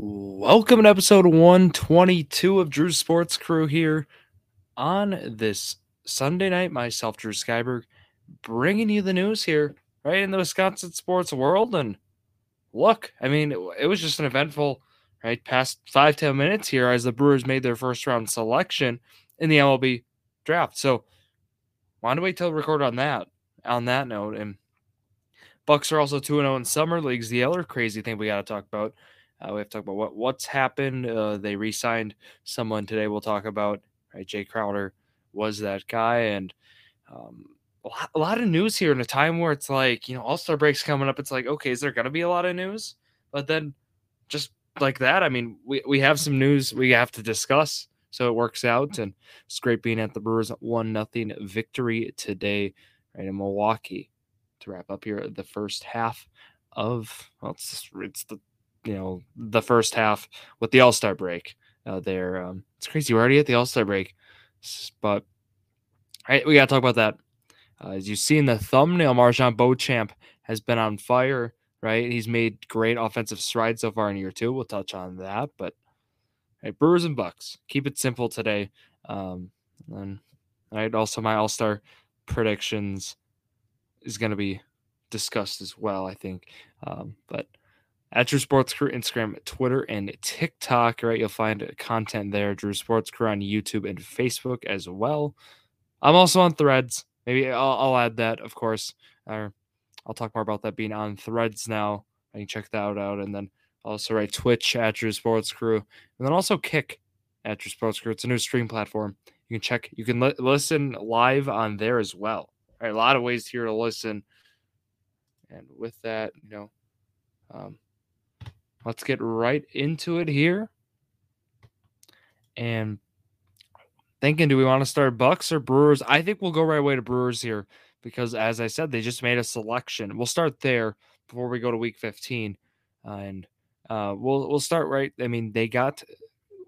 Welcome to episode 122 of Drew Sports Crew here on this Sunday night. Myself, Drew Skyberg, bringing you the news here, right in the Wisconsin sports world. And look, I mean, it, was just an eventful, right, past five, 10 minutes here as the Brewers made their first round selection in the MLB draft. So, wanted to wait till record on that, on that note. And Bucks are also 2 0 in summer leagues. The other crazy thing we got to talk about uh, we have to talk about what what's happened. Uh, they re-signed someone today. We'll talk about right. Jae Crowder was that guy, and um, a, lot, a lot of news here in a time where it's like you know All Star breaks coming up. It's like okay, is there going to be a lot of news? But then just like that, I mean, we we have some news we have to discuss. So it works out, and being at the Brewers one nothing victory today, right in Milwaukee. To wrap up here, the first half of well, it's it's the you know the first half with the All Star break. Uh, there, um, it's crazy. We're already at the All Star break, but right, we got to talk about that. Uh, as you see in the thumbnail, MarJon Beauchamp has been on fire. Right, he's made great offensive strides so far in year two. We'll touch on that, but right, Brewers and Bucks, keep it simple today. Um, and right, also my All Star predictions is going to be discussed as well. I think, um, but at Drew Sports Crew, Instagram, Twitter, and TikTok. Right, you'll find content there. Drew Sports Crew on YouTube and Facebook as well. I'm also on Threads. Maybe I'll, I'll add that, of course. Or I'll talk more about that being on Threads now. I can check that out, and then also right Twitch at Drew Sports Crew, and then also Kick at Drew Sports Crew. It's a new stream platform. You can check. You can li- listen live on there as well. All right, a lot of ways here to listen. And with that, you know, um, let's get right into it here. And thinking, do we want to start Bucks or Brewers? I think we'll go right away to Brewers here because, as I said, they just made a selection. We'll start there before we go to Week 15, uh, and uh, we'll we'll start right. I mean, they got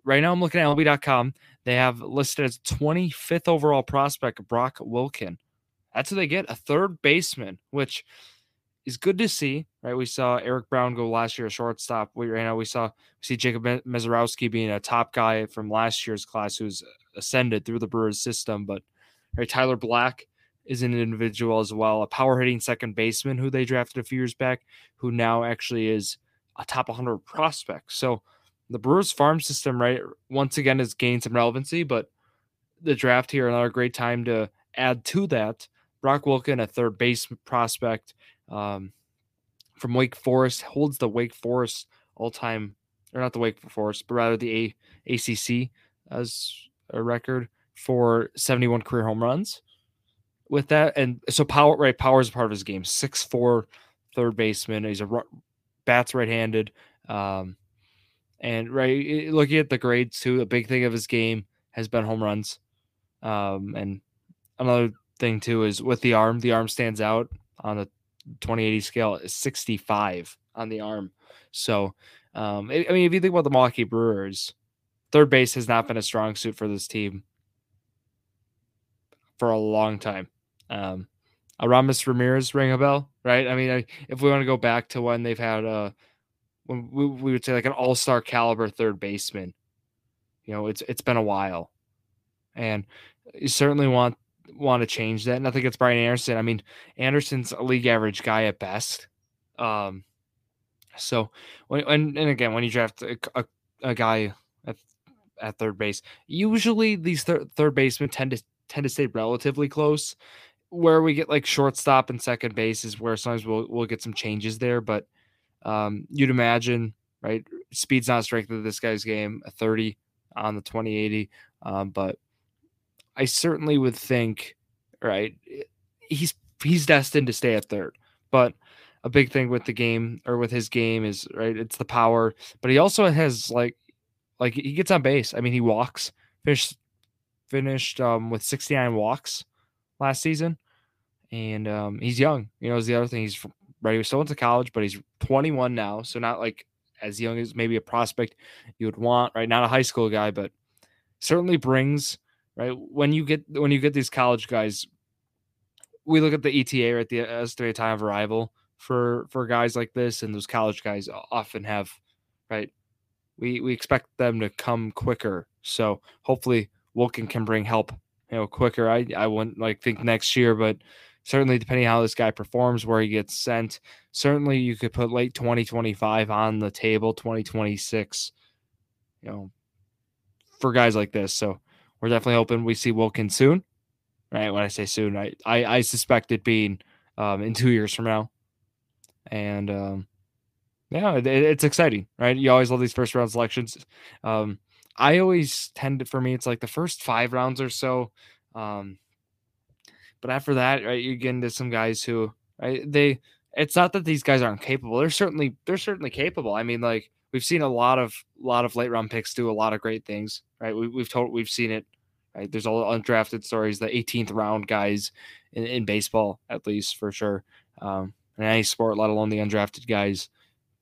right now. I'm looking at MLB.com. They have listed as 25th overall prospect Brock Wilken. That's who they get, a third baseman, which is good to see, right? We saw Eric Brown go last year shortstop. We right now we saw we see Jacob Misiorowski being a top guy from last year's class who's ascended through the Brewers system. But right, Tyler Black is an individual as well, a power hitting second baseman who they drafted a few years back, who now actually is a top 100 prospect. So the Brewers farm system, right, once again has gained some relevancy, but the draft here another great time to add to that. Brock Wilken, a third base prospect, um, from Wake Forest, holds the Wake Forest all time, or not the Wake Forest, but rather the a- ACC as a record for 71 career home runs. With that, and so power, right? Power is a part of his game. Six four, third baseman. He's a bats right handed. Um, and right, looking at the grades too, a big thing of his game has been home runs. Um, and another thing too is with the arm, the arm stands out on the 2080 scale is 65 on the arm. So, um, I, I mean, if you think about the Milwaukee Brewers, third base has not been a strong suit for this team for a long time. Um, Aramis Ramirez ring a bell, right? I mean, if we want to go back to when they've had a, when we, we would say like an all star caliber third baseman, you know, it's it's been a while, and you certainly want want to change that. Nothing against Brian Anderson. I mean, Anderson's a league average guy at best. Um, so when, and, and again, when you draft a, a, a guy at, at third base, usually these thir- third basemen tend to tend to stay relatively close. Where we get like shortstop and second base is where sometimes we'll we'll get some changes there, but um, you'd imagine right speed's not strength of this guy's game. A thirty on the twenty eighty, um, but I certainly would think, right, he's he's destined to stay at third. But a big thing with the game or with his game is right, it's the power, but he also has like like he gets on base. I mean, he walks, finished finished um, with 69 walks last season, and um, he's young. You know, is the other thing. He's right. He was still went to college, but he's 21 now, so not like as young as maybe a prospect you would want. Right, not a high school guy, but certainly brings right? When you get when you get these college guys, we look at the ETA right the uh, estimated time of arrival for for guys like this, and those college guys often have right we we expect them to come quicker. So hopefully Wilken can bring help, you know, quicker. I I wouldn't like think next year, but certainly depending how this guy performs, where he gets sent, certainly you could put late 2025 on the table, 2026, you know, for guys like this. So we're definitely hoping we see Wilken soon. Right. When I say soon, I, I, I suspect it being um, in two years from now. And um, yeah, it, it's exciting, right? You always love these first round selections. Um, I always tend to, for me, it's like the first five rounds or so. Um, but after that, right, you get into some guys who, right, they, it's not that these guys aren't capable. They're certainly, they're certainly capable. I mean, like we've seen a lot of, lot of late round picks do a lot of great things, right? We, we've told, we've seen it, right? There's all undrafted stories, the 18th round guys in, in baseball, at least for sure. Um, in any sport, let alone the undrafted guys.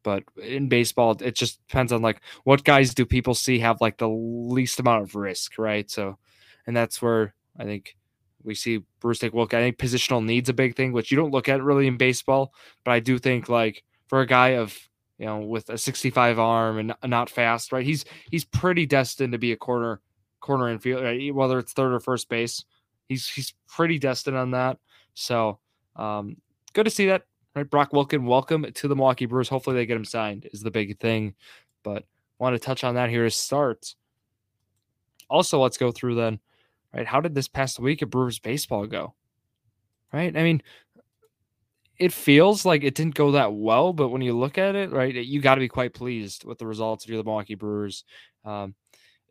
But in baseball, it just depends on like what guys do people see have like the least amount of risk, right? So, and that's where I think we see Bruce take look. I think positional needs a big thing, which you don't look at really in baseball. But I do think like for a guy of you know with a 65 arm and not fast, right? He's he's pretty destined to be a corner corner infield, right? whether it's third or first base. He's he's pretty destined on that. So um, good to see that. Right, Brock Wilken, welcome to the Milwaukee Brewers. Hopefully they get him signed is the big thing. But want to touch on that here to start. Also, let's go through then. Right, how did this past week of Brewers baseball go? Right, I mean, it feels like it didn't go that well, but when you look at it, right, you got to be quite pleased with the results if you're the Milwaukee Brewers. Um,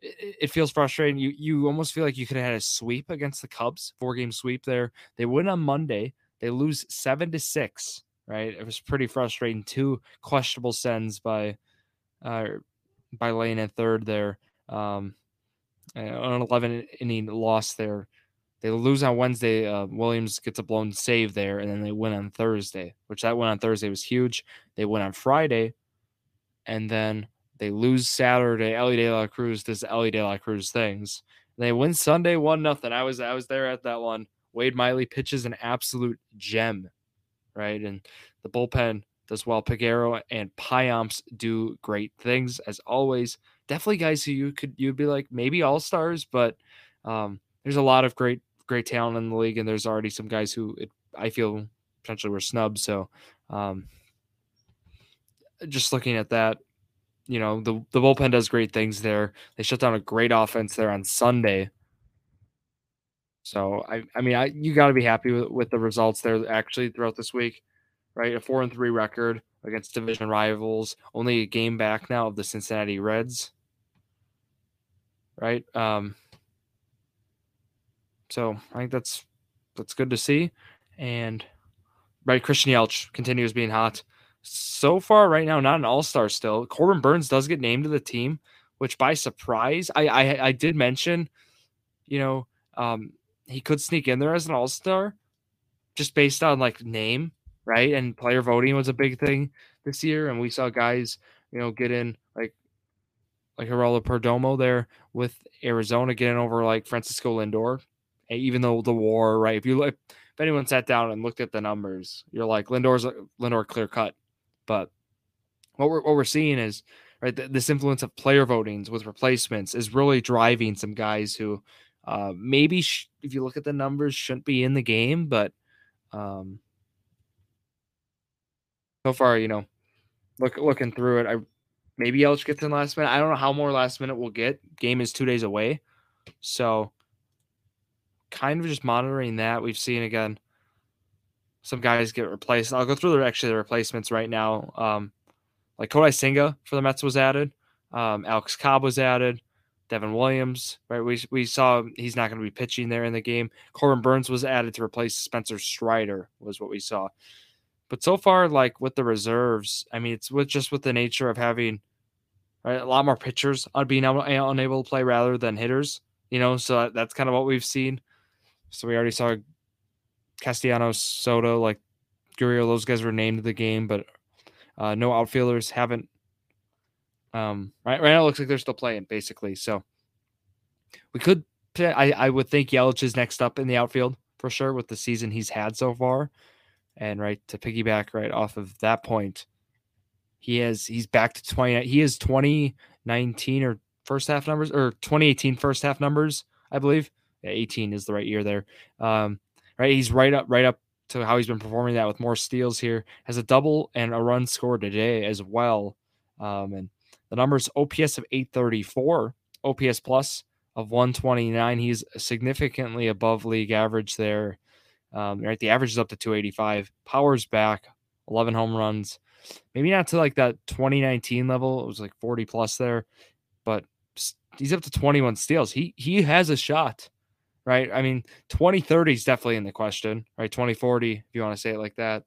it, it, feels frustrating. You you almost feel like you could have had a sweep against the Cubs, four game sweep there. They win on Monday. They lose seven to six. Right, it was pretty frustrating. Two questionable sends by uh, by Lane at third there. Um, an 11 inning loss there. They lose on Wednesday. Uh, Williams gets a blown save there, and then they win on Thursday, which that win on Thursday was huge. They win on Friday, and then they lose Saturday. Elly De La Cruz does Elly De La Cruz things. And they win Sunday one nothing. I was I was there at that one. Wade Miley pitches an absolute gem, right? And the bullpen does well. Peguero and Payamps do great things as always. Definitely guys who you could you'd be like maybe all stars, but um, there's a lot of great great talent in the league, and there's already some guys who it, I feel potentially were snubbed. So um, just looking at that, you know, the the bullpen does great things there. They shut down a great offense there on Sunday. So I I mean I you got to be happy with, with the results there actually throughout this week, right? A four and three record against division rivals, only a game back now of the Cincinnati Reds. Right? Um so I think that's that's good to see. And right, Christian Yelich continues being hot so far right now, not an all star still. Corbin Burnes does get named to the team, which by surprise, I I, I did mention, you know, um, he could sneak in there as an all star, just based on like name, right? And player voting was a big thing this year, and we saw guys, you know, get in like like Geraldo Perdomo there with Arizona getting over like Francisco Lindor, even though the WAR, right? If you look, if anyone sat down and looked at the numbers, you're like Lindor's Lindor clear cut but what we're what we're seeing is right th- this influence of player votings with replacements is really driving some guys who uh, maybe sh- if you look at the numbers shouldn't be in the game, but um, so far you know look looking through it, I maybe Yelich gets in last minute. I don't know how more last minute we'll get. Game is two days away, so kind of just monitoring that. We've seen again some guys get replaced. I'll go through the actually the replacements right now. Um, like Kodai Senga for the Mets was added. Um, Alex Cobb was added. Devin Williams, right? We we saw he's not going to be pitching there in the game. Corbin Burnes was added to replace Spencer Strider, was what we saw. But so far, like with the reserves, I mean, it's with just with the nature of having right, a lot more pitchers being able, unable to play rather than hitters. You know, so that's kind of what we've seen. So we already saw Castellanos, Soto, like Gurriel, those guys were named to the game, but uh, no outfielders haven't. Um, right, right now it looks like they're still playing basically. So we could, I, I would think Yelich is next up in the outfield for sure with the season he's had so far. And right to piggyback right off of that point, he has he's back to 20. He is 29 2019 or first half numbers or 2018 first half numbers, I believe. Yeah, 18 is the right year there. Um, right, he's right up, right up to how he's been performing that with more steals here. Has a double and a run scored today as well. Um, and the numbers OPS of 834, OPS plus of 129. He's significantly above league average there. Um, right, the average is up to 285. Power's back, 11 home runs. Maybe not to like that 2019 level. It was like 40 plus there, but he's up to 21 steals. He he has a shot right? I mean, 2030 is definitely in the question, right? 2040, if you want to say it like that.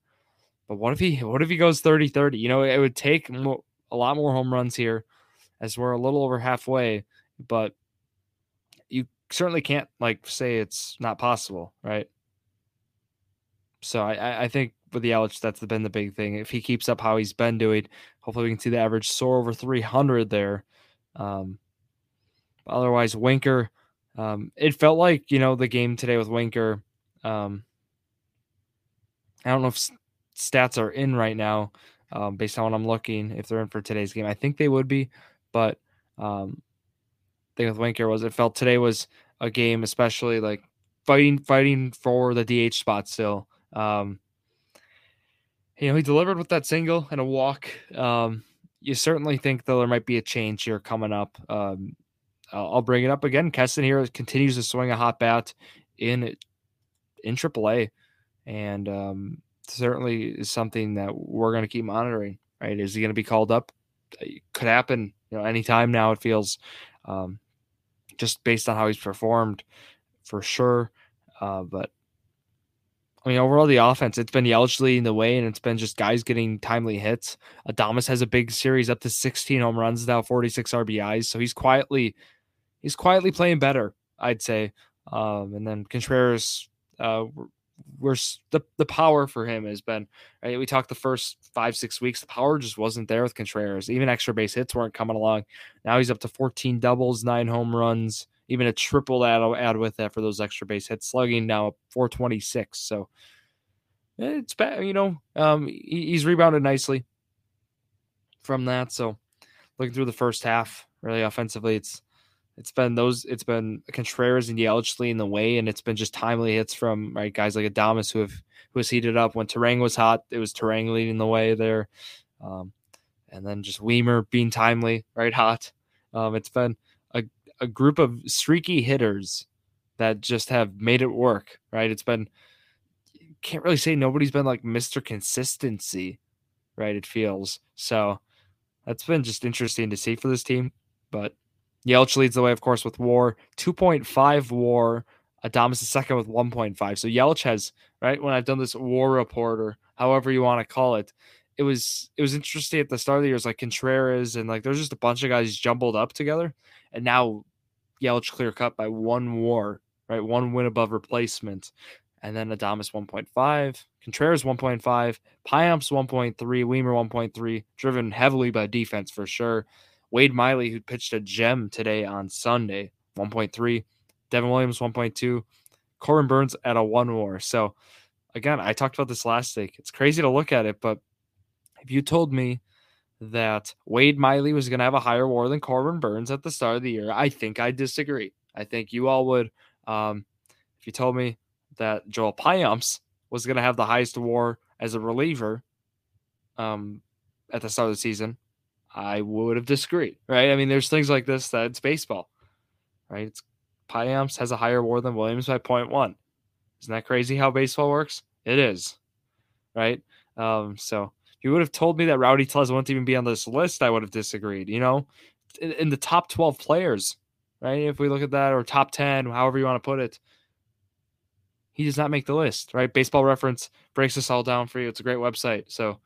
But what if he what if he goes 30 30? You know, it would take a lot more home runs here as we're a little over halfway, but you certainly can't like say it's not possible, right? So I, I think with the Yelich, that's been the big thing. If he keeps up how he's been doing, hopefully we can see the average soar over 300 there. Um, otherwise, Winker, um, it felt like you know the game today with Winker. Um, I don't know if stats are in right now, um, based on what I'm looking. If they're in for today's game, I think they would be. But um, thing with Winker was it felt today was a game, especially like fighting fighting for the DH spot still. Um, you know, he delivered with that single and a walk. Um, you certainly think though there might be a change here coming up. Um, I'll, I'll bring it up again. Keston here continues to swing a hot bat in in AAA, and um, certainly is something that we're going to keep monitoring. Right? Is he going to be called up? It could happen. You know, anytime now. It feels um, just based on how he's performed, for sure. Uh, but I mean, overall, the offense, it's been Yelich leading the way, and it's been just guys getting timely hits. Adames has a big series up to 16 home runs now, 46 RBIs. So he's quietly he's quietly playing better, I'd say. Um, and then Contreras, uh, we're the the power for him has been right. We talked the first five six weeks, the power just wasn't there with Contreras. Even extra base hits weren't coming along. Now he's up to 14 doubles, nine home runs, even a triple add add with that for those extra base hits. Slugging now 426. So it's bad, you know. Um, he, he's rebounded nicely from that. So looking through the first half, really offensively, it's it's been those. It's been Contreras and Yelich leading the way, and it's been just timely hits from right guys like Adames who have who has heated up. When Turang was hot, it was Turang leading the way there, um, and then just Wiemer being timely, right hot. Um, it's been a a group of streaky hitters that just have made it work. Right, it's been can't really say nobody's been like Mr. Consistency, right? It feels so. That's been just interesting to see for this team, but Yelich leads the way, of course, with WAR 2.5 WAR. Adames is second with 1.5. So Yelich has right when I've done this WAR report or however you want to call it. It was it was interesting at the start of the year. It's like Contreras and like there's just a bunch of guys jumbled up together, and now Yelich clear cut by one WAR, right? One win above replacement, and then Adames 1.5, Contreras 1.5, Payamps 1.3, Wiemer 1.3, driven heavily by defense for sure. Wade Miley, who pitched a gem today on Sunday, 1.3. Devin Williams, 1.2. Corbin Burnes at a one war. So, again, I talked about this last week. It's crazy to look at it, but if you told me that Wade Miley was going to have a higher war than Corbin Burnes at the start of the year, I think I disagree. I think you all would. Um, if you told me that Joel Payamps was going to have the highest war as a reliever um, at the start of the season, I would have disagreed, right? I mean, there's things like this that it's baseball, right? It's Payamps has a higher WAR than Williams by 0.1. Isn't that crazy how baseball works? It is, right? Um, so if you would have told me that Rowdy Tellez wouldn't even be on this list, I would have disagreed. You know, in, in the top 12 players, right? If we look at that, or top 10, however you want to put it, he does not make the list, right? Baseball Reference breaks this all down for you. It's a great website. So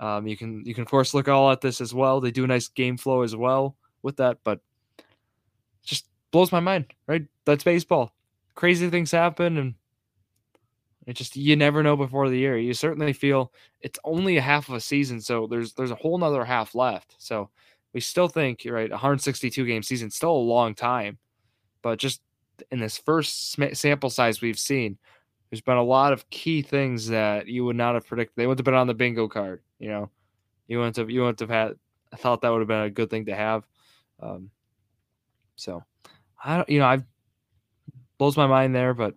um, you can you can of course look all at this as well. They do a nice game flow as well with that, but just blows my mind, right? That's baseball. Crazy things happen, and it just you never know before the year. You certainly feel it's only a half of a season, so there's there's a whole nother half left. So we still think right, 162 game season, still a long time, but just in this first sample size we've seen, there's been a lot of key things that you would not have predicted. They wouldn't have been on the bingo card. You know, you wouldn't have you wouldn't have had. Thought that would have been a good thing to have. Um, so I don't, you know, I blows my mind there, but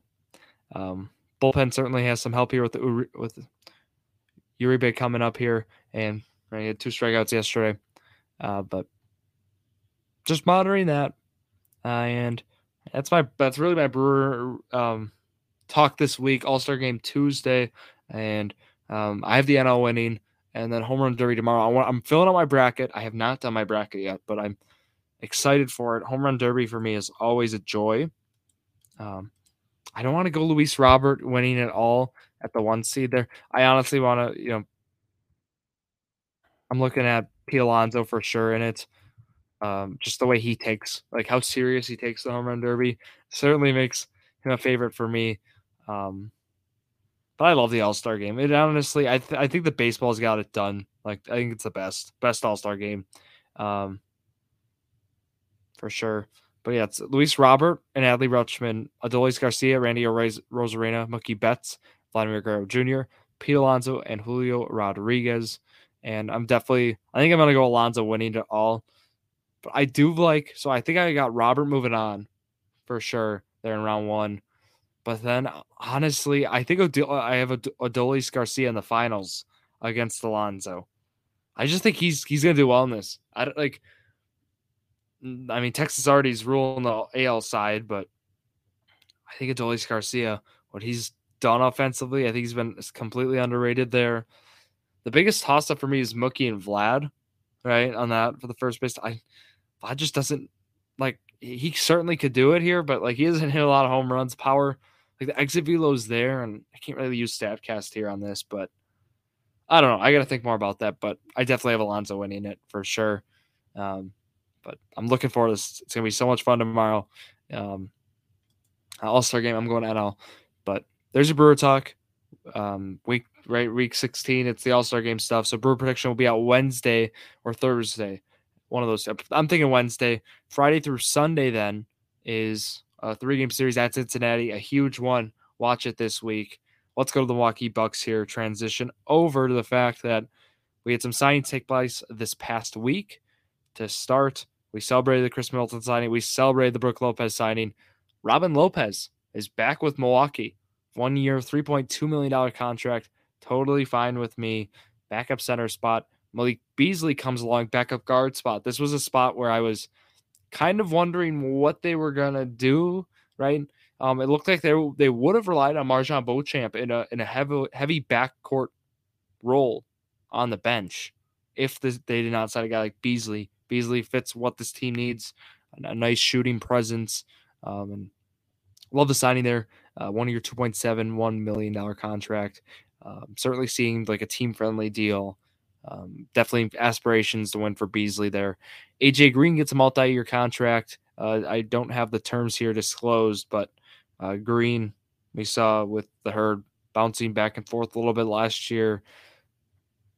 um, bullpen certainly has some help here with the with Uribe coming up here, and right, he had two strikeouts yesterday. Uh, but just monitoring that, uh, and that's my that's really my Brewer um, talk this week. All Star Game Tuesday, and um, I have the NL winning, and then Home Run Derby tomorrow. I want, I'm filling out my bracket. I have not done my bracket yet, but I'm excited for it. Home Run Derby for me is always a joy. Um, I don't want to go Luis Robert winning it all at the one seed there. I honestly want to, you know, I'm looking at P. Alonso for sure, and it's um, just the way he takes, like how serious he takes the home run derby, certainly makes him a favorite for me. Um, but I love the All Star game. It honestly, I th- I think the baseball's got it done. Like I think it's the best best All Star game, um, for sure. But yeah, it's Luis Robert and Adley Rutschman, Adolis Garcia, Randy Arozarena, Mookie Betts, Vladimir Guerrero Jr., Pete Alonso, and Julio Rodriguez. And I'm definitely, I think I'm to go Alonso winning it all. But I do like, so I think I got Robert moving on for sure there in round one. But then, honestly, I think Od- uh, I have Adolis Garcia in the finals against Alonso. I just think he's he's gonna do well in this. I don't like. I mean, Texas already's ruling the AL side, but I think Adolis Garcia, what he's done offensively, I think he's been completely underrated there. The biggest toss up for me is Mookie and Vlad, right? On that for the first base. I Vlad just doesn't like he certainly could do it here, but like he doesn't hit a lot of home runs. Power like the exit velo's there, and I can't really use Statcast here on this, but I don't know. I got to think more about that, but I definitely have Alonso winning it for sure. Um, but I'm looking forward to this. It's gonna be so much fun tomorrow. Um, All Star game. I'm going NL, but there's a Brewer talk. Um, week right week 16. It's the All Star game stuff. So Brewer prediction will be out Wednesday or Thursday. One of those. I'm thinking Wednesday. Friday through Sunday then is a three game series at Cincinnati. A huge one. Watch it this week. Let's go to the Milwaukee Bucks here. Transition over to the fact that we had some signings take place this past week to start. We celebrated the Khris Middleton signing. We celebrated the Brook Lopez signing. Robin Lopez is back with Milwaukee. One year, $3.2 million contract. Totally fine with me. Backup center spot. Malik Beasley comes along, backup guard spot. This was a spot where I was kind of wondering what they were to do, right? Um, it looked like they they would have relied on MarJon Beauchamp in a in a heavy heavy backcourt role on the bench if this, they did not sign a guy like Beasley Beasley fits what this team needs. A, nice shooting presence. Um, and love the signing there. Uh, one year, $2.71 million contract. Um, certainly seemed like a team friendly deal. Um, definitely aspirations to win for Beasley there. AJ Green gets a multi year contract. Uh, I don't have the terms here disclosed, but uh, Green, we saw with the herd bouncing back and forth a little bit last year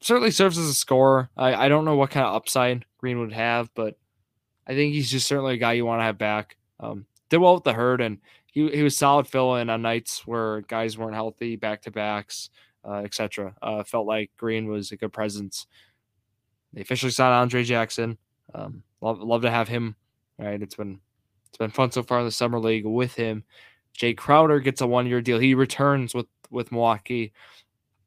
certainly serves as a scorer. I, I don't know what kind of upside Green would have, but I think he's just certainly a guy you want to have back. Um, did well with the herd, and he, he was solid fill in on nights where guys weren't healthy, back to backs, uh, etc. Uh, felt like Green was a good presence. They officially signed Andre Jackson. Um, love love to have him. Right, it's been it's been fun so far in the summer league with him. Jae Crowder gets a one year deal. He returns with with Milwaukee.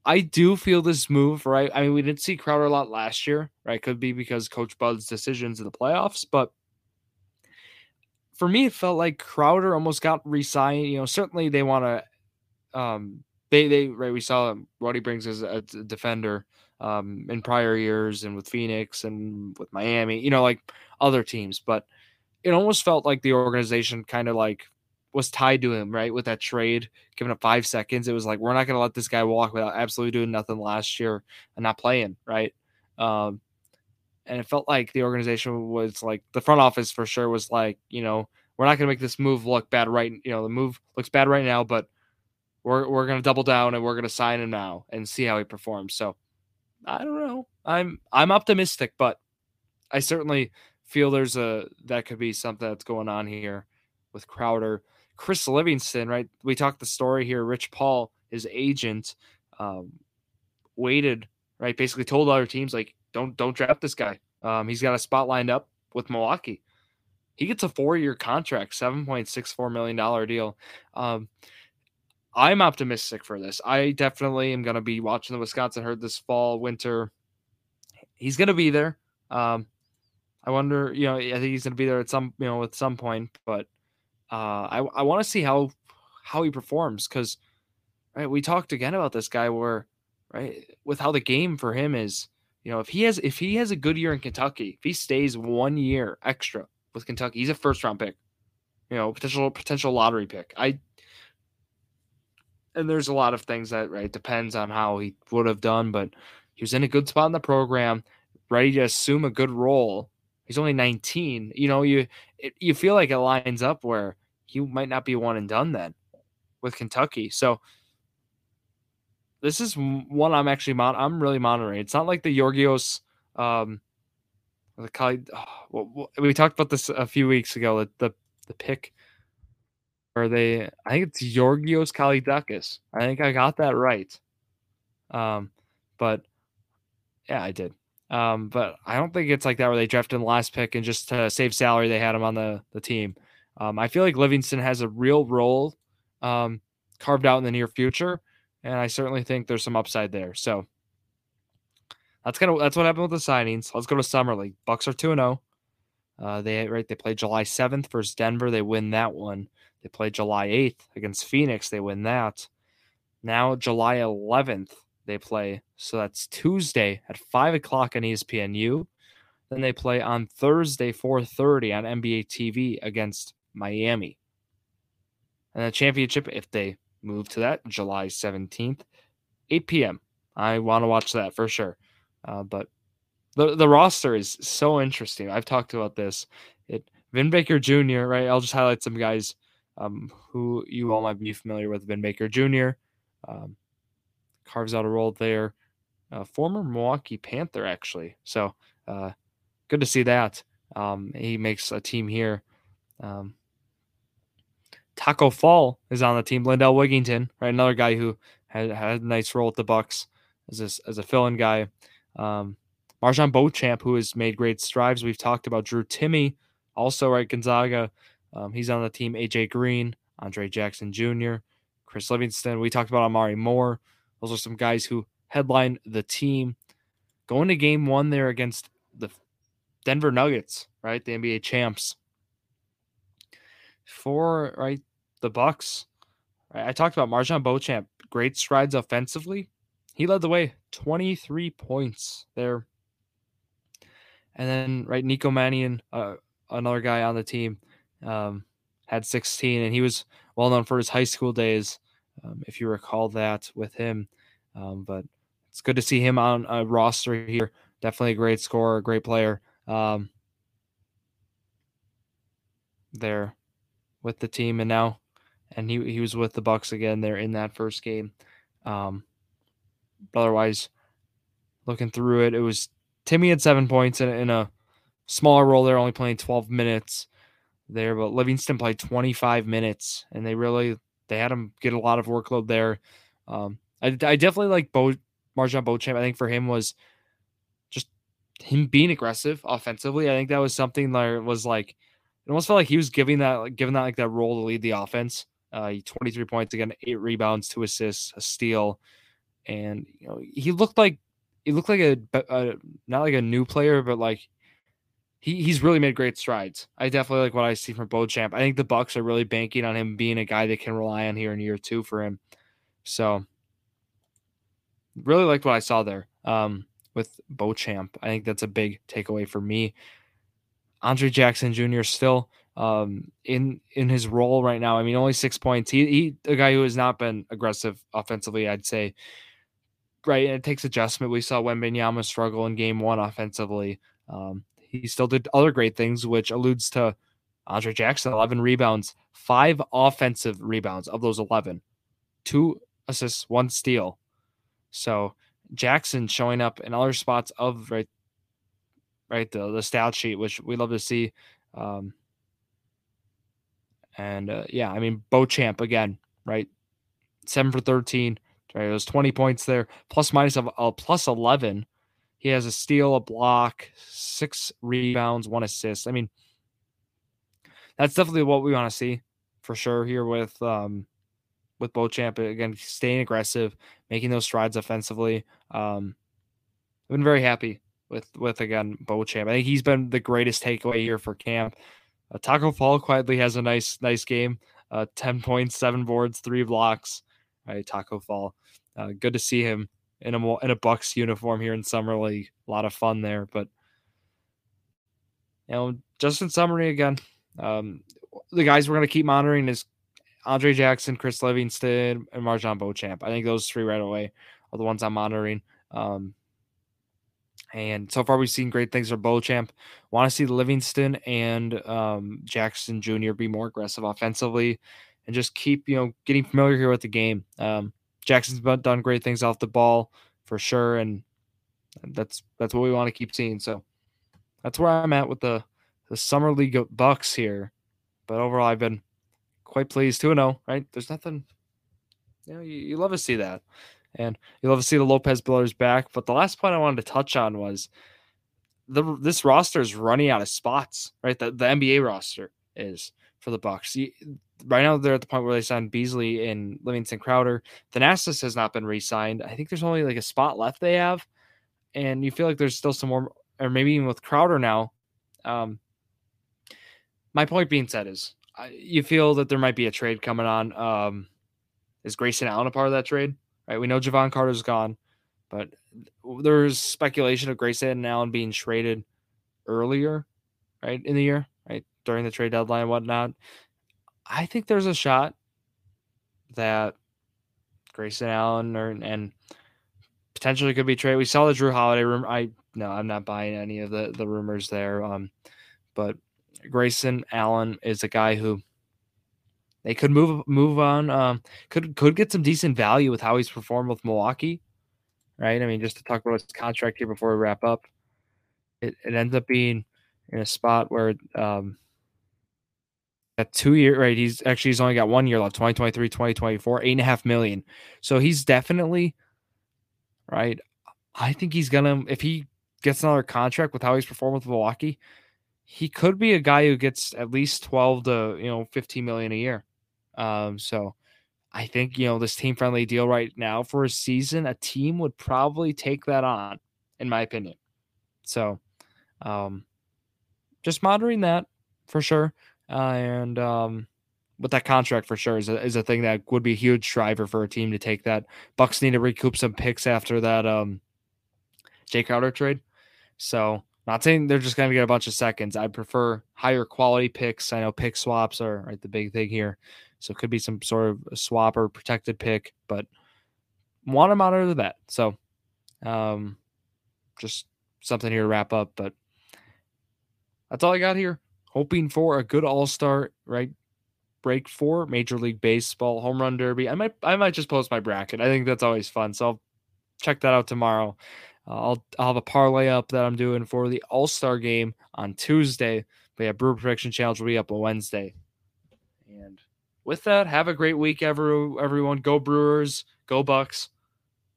I do feel this move, right? I mean, we didn't see Crowder a lot last year, right? Could be because Coach Bud's decisions in the playoffs, but for me, it felt like Crowder almost got re-signed. You know, certainly they want to. Um, they they right. We saw what he brings as a, a defender um, in prior years, and with Phoenix and with Miami. You know, like other teams, but it almost felt like the organization kind of like was tied to him, right? With that trade, giving up five seconds. It was like, we're not going to let this guy walk without absolutely doing nothing last year and not playing, right? Um, and it felt like the organization was like, the front office for sure was like, you know, we're not going to make this move look bad right. You know, the move looks bad right now, but we're, we're to double down and we're to sign him now and see how he performs. So I don't know. I'm, I'm optimistic, but I certainly feel there's a, that could be something that's going on here with Crowder. Chris Livingston, right? We talked the story here. Rich Paul, his agent, um, waited, right? Basically told other teams like, don't don't draft this guy. Um, he's got a spot lined up with Milwaukee. He gets a four year contract, $7.64 million deal. Um, I'm optimistic for this. I definitely am going to be watching the Wisconsin herd this fall, winter. He's going to be there. Um, I wonder, you know, I think he's going to be there at some, you know, at some point, but uh, I, I want to see how, how he performs because, right, we talked again about this guy where, right, with how the game for him is, you know, if he has, if he has a good year in Kentucky, if he stays one year extra with Kentucky, he's a first round pick, you know, potential, potential lottery pick. I, and there's a lot of things that right depends on how he would have done, but he was in a good spot in the program, ready to assume a good role. He's only 19. You know, you it, you feel like it lines up where he might not be one and done then with Kentucky. So this is one I'm actually mon- I'm really monitoring. It's not like the Georgios um the oh, we talked about this a few weeks ago the the, the pick are they? I think it's Georgios Kalidakis. I think I got that right. Um, but yeah, I did. Um, but I don't think it's like that where they drafted the last pick and just to save salary they had him on the the team. Um, I feel like Livingston has a real role um, carved out in the near future, and I certainly think there's some upside there. So that's kind of that's what happened with the signings. Let's go to summer league. Bucks are two and zero. Uh, they right they play July seventh versus Denver. They win that one. They play July 8th against Phoenix. They win that. Now, July 11th, they play. So that's Tuesday at 5 o'clock on ESPNU. Then they play on Thursday, 4.30 on NBA TV against Miami. And the championship, if they move to that, July 17th, 8 p.m. I want to watch that for sure. Uh, but the, the roster is so interesting. I've talked about this. It Vin Baker Jr., right? I'll just highlight some guys um, who you all might be familiar with, Vin Baker Jr. Um, carves out a role there. Uh, former Milwaukee Panther, actually. So uh, good to see that. Um, he makes a team here. Um, Tacko Fall is on the team. Lindell Wigginton, right? Another guy who had, had a nice role at the Bucks as as a fill-in guy. Um, MarJon Beauchamp, who has made great strides. We've talked about Drew Timme, also right Gonzaga. Um, he's on the team. AJ Green, Andre Jackson Jr., Chris Livingston. We talked about Amari Moore. Those are some guys who headline the team. Going to game one there against the Denver Nuggets, right? The NBA champs. For right the Bucks. Right, I talked about MarJon Beauchamp. Great strides offensively. He led the way, 23 points there. And then right, Nico Mannion, uh, another guy on the team, um, had 16, and he was well known for his high school days, um, if you recall that with him. Um, but it's good to see him on a roster here. Definitely a great scorer, great player. Um, there with the team, and now, and he he was with the Bucks again there in that first game. Um, but otherwise, looking through it, it was Timme had seven points in, in a smaller role there, only playing 12 minutes there, but Livingston played 25 minutes, and they really they had him get a lot of workload there. Um, I, I definitely like Bo MarJon Beauchamp. I think for him was just him being aggressive offensively. I think that was something that was like it almost felt like he was giving that like giving that like that role to lead the offense. Uh, 23 points again, eight rebounds, two assists, a steal, and you know he looked like he looked like a, a not like a new player, but like he, he's really made great strides. I definitely like what I see from Beauchamp. I think the Bucks are really banking on him being a guy they can rely on here in year two for him. So really liked what I saw there um, with Beauchamp. I think that's a big takeaway for me. Andre Jackson Jr. still um, in in his role right now. I mean, only six points. He he a guy who has not been aggressive offensively. I'd say. Right, and it takes adjustment. We saw Wembanyama struggle in game one offensively. Um, he still did other great things, which alludes to Andre Jackson, 11 rebounds, five offensive rebounds of those 11, two assists, one steal. So Jackson showing up in other spots of right, right the the stat sheet, which we love to see. Um, and uh, yeah, I mean Beauchamp again, right? Seven for 13. Right, was 20 points there, plus minus of uh, plus 11 he has a steal, a block, six rebounds, one assist. I mean, that's definitely what we want to see for sure here with um with Beauchamp again staying aggressive, making those strides offensively. Um, I've been very happy with with again Beauchamp. I think he's been the greatest takeaway here for camp. Uh, Tacko Fall quietly has a nice nice game. Uh, ten points, seven boards, three blocks. Right, Tacko Fall. Uh, good to see him in a in a Bucks uniform here in summer league. A lot of fun there, but you know, just in summary again, um, the guys we're going to keep monitoring is Andre Jackson, Chris Livingston, and MarJon Beauchamp. I think those three right away are the ones I'm monitoring. Um, and so far, we've seen great things from Beauchamp. Want to see Livingston and um, Jackson Jr. be more aggressive offensively, and just keep you know getting familiar here with the game. Um, Jackson's done great things off the ball for sure, and that's that's what we want to keep seeing. So that's where I'm at with the the summer league Bucks here. But overall, I've been quite pleased. 2 0, right? There's nothing, you know, you, you love to see that. And you love to see the Lopez brothers back. But the last point I wanted to touch on was the this roster is running out of spots, right? The, the NBA roster is for the Bucks. Right now, they're at the point where they signed Beasley and Livingston Crowder. Thanasis has not been re-signed. I think there's only like a spot left they have, and you feel like there's still some more, or maybe even with Crowder now. Um, my point being said is you feel that there might be a trade coming on. Um, is Grayson Allen a part of that trade? Right, we know Jevon Carter's gone, but there's speculation of Grayson Allen being traded earlier, right in the year, during the trade deadline and whatnot. I think there's a shot that Grayson Allen or and potentially could be traded. We saw the Jrue Holiday room. I no, I'm not buying any of the the rumors there. Um, but Grayson Allen is a guy who they could move move on. Um, could could get some decent value with how he's performed with Milwaukee, right? I mean, just to talk about his contract here before we wrap up, it, it ends up being in a spot where um, at two year right he's actually he's only got one year left 2023 2024 eight and a half million. So he's definitely right i think he's gonna if he gets another contract with how he's performed with milwaukee he could be a guy who gets at least 12 to you know 15 million a year. Um so i think you know this team friendly deal right now for a season a team would probably take that on in my opinion. So um just monitoring that for sure uh, and um with that contract for sure is a, is a thing that would be a huge driver for a team to take that bucks need to recoup some picks after that um Jae Crowder trade so not saying they're just going to get a bunch of seconds. I'd prefer higher quality picks. I know pick swaps are right, the big thing here. So it could be some sort of swap or protected pick, but want to monitor that. So um, just something here to wrap up. But that's all I got here. Hoping for a good all star, right? Break for Major League Baseball home run derby. I might I might just post my bracket. I think that's always fun. So I'll check that out tomorrow. Uh, I'll, I'll have a parlay up that I'm doing for the All Star game on Tuesday. But yeah, Brewer Prediction Challenge will be up on Wednesday. And with that, have a great week, every, everyone. Go Brewers, go Bucks.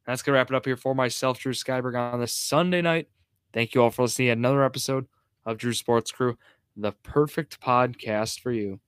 That's to wrap it up here for myself, Drew Skyberg, on this Sunday night. Thank you all for listening to another episode of Drew Sports Crew, the perfect podcast for you.